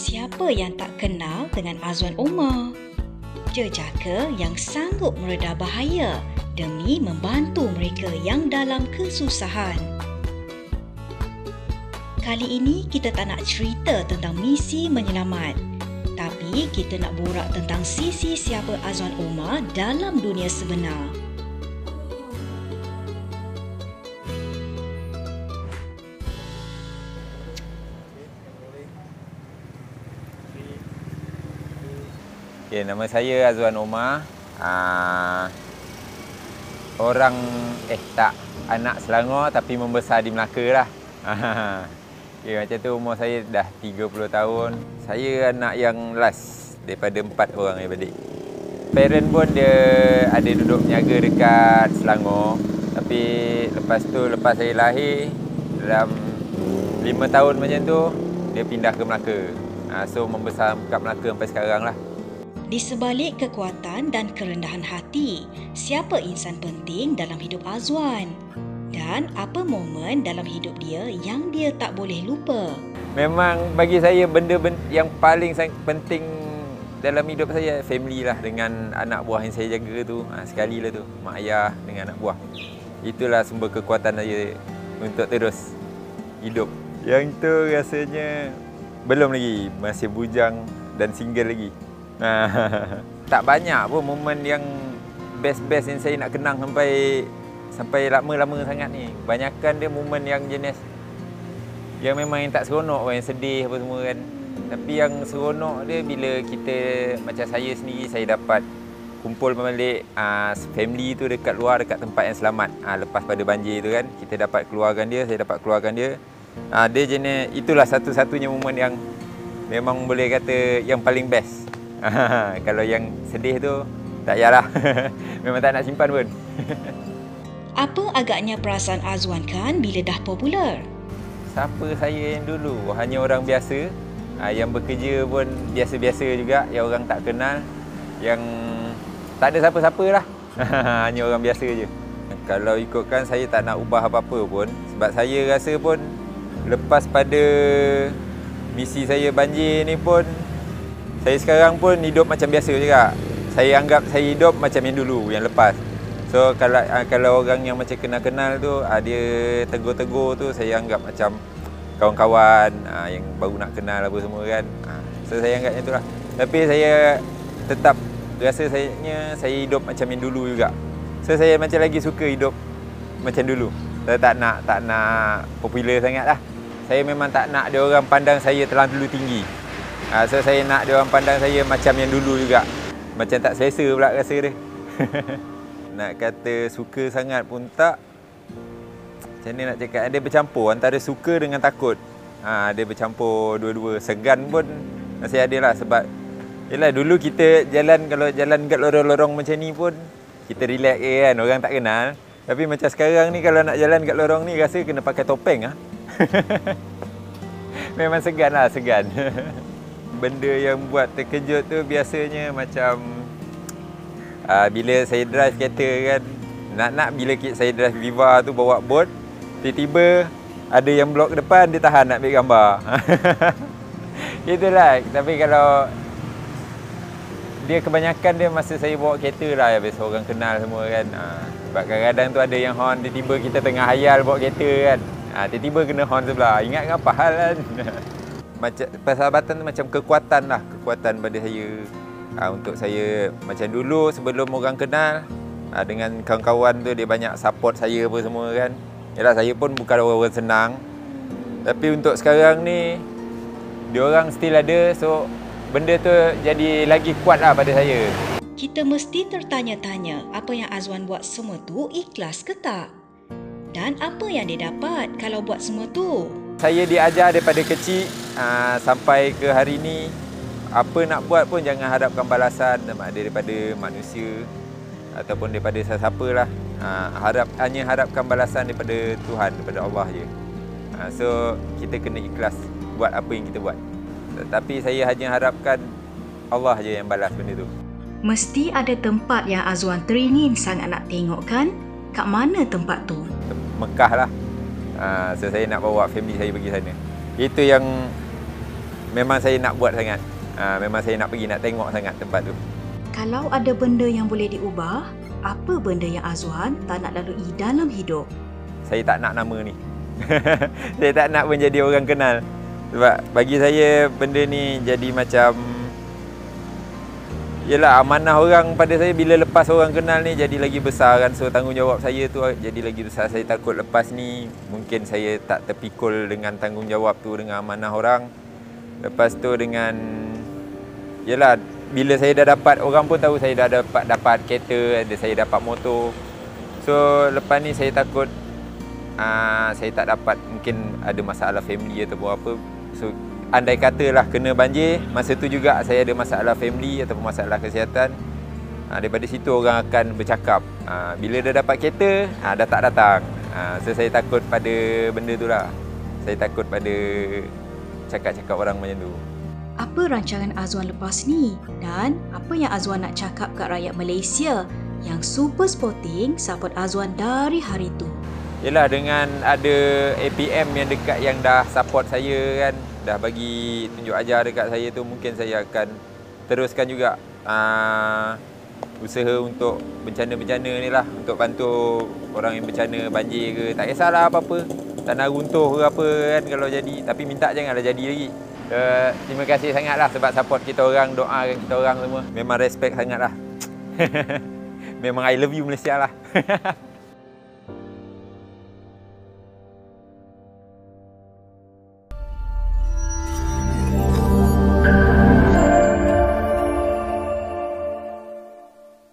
Siapa yang tak kenal dengan Azwan Omar? Jejaka yang sanggup mereda bahaya demi membantu mereka yang dalam kesusahan. Kali ini kita tak nak cerita tentang misi menyelamat. Tapi kita nak borak tentang sisi siapa Azwan Omar dalam dunia sebenar. Okay, nama saya Azwan Omar. Uh, orang eh tak anak Selangor tapi membesar di Melaka lah. okay, macam tu umur saya dah 30 tahun. Saya anak yang last daripada empat orang adik-adik. Parent pun dia ada duduk niaga dekat Selangor. Tapi lepas tu lepas saya lahir dalam 5 tahun macam tu dia pindah ke Melaka. Uh, so membesar kat Melaka sampai sekarang lah. Di sebalik kekuatan dan kerendahan hati, siapa insan penting dalam hidup Azwan? Dan apa momen dalam hidup dia yang dia tak boleh lupa? Memang bagi saya benda yang paling penting dalam hidup saya family lah dengan anak buah yang saya jaga tu. Ha, sekali lah tu, mak ayah dengan anak buah. Itulah sumber kekuatan saya untuk terus hidup. Yang tu rasanya belum lagi, masih bujang dan single lagi. tak banyak pun momen yang best-best yang saya nak kenang sampai sampai lama-lama sangat ni. Banyakkan dia momen yang jenis yang memang yang tak seronok yang sedih apa semua kan. Tapi yang seronok dia bila kita macam saya sendiri saya dapat kumpul balik uh, family tu dekat luar dekat tempat yang selamat uh, lepas pada banjir tu kan kita dapat keluarkan dia saya dapat keluarkan dia uh, dia jenis itulah satu-satunya momen yang memang boleh kata yang paling best kalau yang sedih tu tak payahlah. Memang tak nak simpan pun. Apa agaknya perasaan Azwan kan bila dah popular? Siapa saya yang dulu? Hanya orang biasa. Ah, yang bekerja pun biasa-biasa juga. Yang orang tak kenal. Yang tak ada siapa-siapa lah. Hanya orang biasa je. Kalau ikutkan saya tak nak ubah apa-apa pun. Sebab saya rasa pun lepas pada misi saya banjir ni pun saya sekarang pun hidup macam biasa juga. Saya anggap saya hidup macam yang dulu, yang lepas. So kalau ah, kalau orang yang macam kenal-kenal tu, ah, dia tegur-tegur tu saya anggap macam kawan-kawan ah, yang baru nak kenal apa semua kan. So saya anggap macam itulah. Tapi saya tetap rasa saya saya hidup macam yang dulu juga. So saya macam lagi suka hidup macam dulu. Saya tak nak tak nak popular sangat lah. Saya memang tak nak dia orang pandang saya terlalu tinggi. Ha, so saya nak dia orang pandang saya macam yang dulu juga. Macam tak selesa pula rasa dia. nak kata suka sangat pun tak. Macam ni nak cakap, dia bercampur antara suka dengan takut. Ha, dia bercampur dua-dua. Segan pun masih ada lah sebab Yelah dulu kita jalan kalau jalan kat lorong-lorong macam ni pun kita relax je kan, orang tak kenal. Tapi macam sekarang ni kalau nak jalan kat lorong ni rasa kena pakai topeng ah. Memang segan lah, segan. benda yang buat terkejut tu biasanya macam uh, bila saya drive kereta kan nak-nak bila saya drive Viva tu bawa bot tiba-tiba ada yang blok depan dia tahan nak ambil gambar. Itulah tapi kalau dia kebanyakan dia masa saya bawa kereta lah biasa orang kenal semua kan. Uh, sebab kadang-kadang tu ada yang horn tiba-tiba kita tengah hayal bawa kereta kan. Uh, tiba-tiba kena horn sebelah. Ingat apa hal kan macam persahabatan tu macam kekuatan lah kekuatan pada saya ha, untuk saya macam dulu sebelum orang kenal ha, dengan kawan-kawan tu dia banyak support saya apa semua kan. Yalah saya pun bukan orang-orang senang. Tapi untuk sekarang ni dia orang still ada so benda tu jadi lagi kuat lah pada saya. Kita mesti tertanya-tanya apa yang Azwan buat semua tu ikhlas ke tak? Dan apa yang dia dapat kalau buat semua tu? Saya diajar daripada kecil uh, sampai ke hari ini apa nak buat pun jangan harapkan balasan daripada manusia ataupun daripada siapa lah. Uh, harap hanya harapkan balasan daripada Tuhan daripada Allah je. Uh, so kita kena ikhlas buat apa yang kita buat. Tapi saya hanya harapkan Allah je yang balas benda tu. Mesti ada tempat yang Azwan teringin sangat nak tengok kan? Kat mana tempat tu? Mekah lah. Ha, so saya nak bawa family saya pergi sana. Itu yang memang saya nak buat sangat. Ha, memang saya nak pergi nak tengok sangat tempat tu. Kalau ada benda yang boleh diubah, apa benda yang Azwan tak nak lalui dalam hidup? Saya tak nak nama ni. saya tak nak menjadi orang kenal. Sebab bagi saya benda ni jadi macam Yelah amanah orang pada saya bila lepas orang kenal ni jadi lagi besar kan So tanggungjawab saya tu jadi lagi besar Saya takut lepas ni mungkin saya tak terpikul dengan tanggungjawab tu dengan amanah orang Lepas tu dengan Yelah bila saya dah dapat orang pun tahu saya dah dapat dapat kereta ada saya dapat motor. So lepas ni saya takut uh, saya tak dapat mungkin ada masalah family atau apa. So andai katalah kena banjir masa tu juga saya ada masalah family ataupun masalah kesihatan. Uh, daripada situ orang akan bercakap uh, bila dah dapat kereta uh, dah tak datang. Uh, so saya takut pada benda tu lah. Saya takut pada cakap-cakap orang macam tu. Apa rancangan Azwan lepas ni? Dan apa yang Azwan nak cakap kat rakyat Malaysia yang super sporting support Azwan dari hari tu. Yalah dengan ada APM yang dekat yang dah support saya kan, dah bagi tunjuk ajar dekat saya tu mungkin saya akan teruskan juga uh, usaha untuk bencana-bencana ni lah untuk bantu orang yang bencana banjir ke. Tak kisahlah apa-apa tanah runtuh ke apa kan kalau jadi tapi minta janganlah jadi lagi Uh, terima kasih sangatlah sebab support kita orang, doakan kita orang semua. Memang respect sangatlah. Memang I love you Malaysia lah.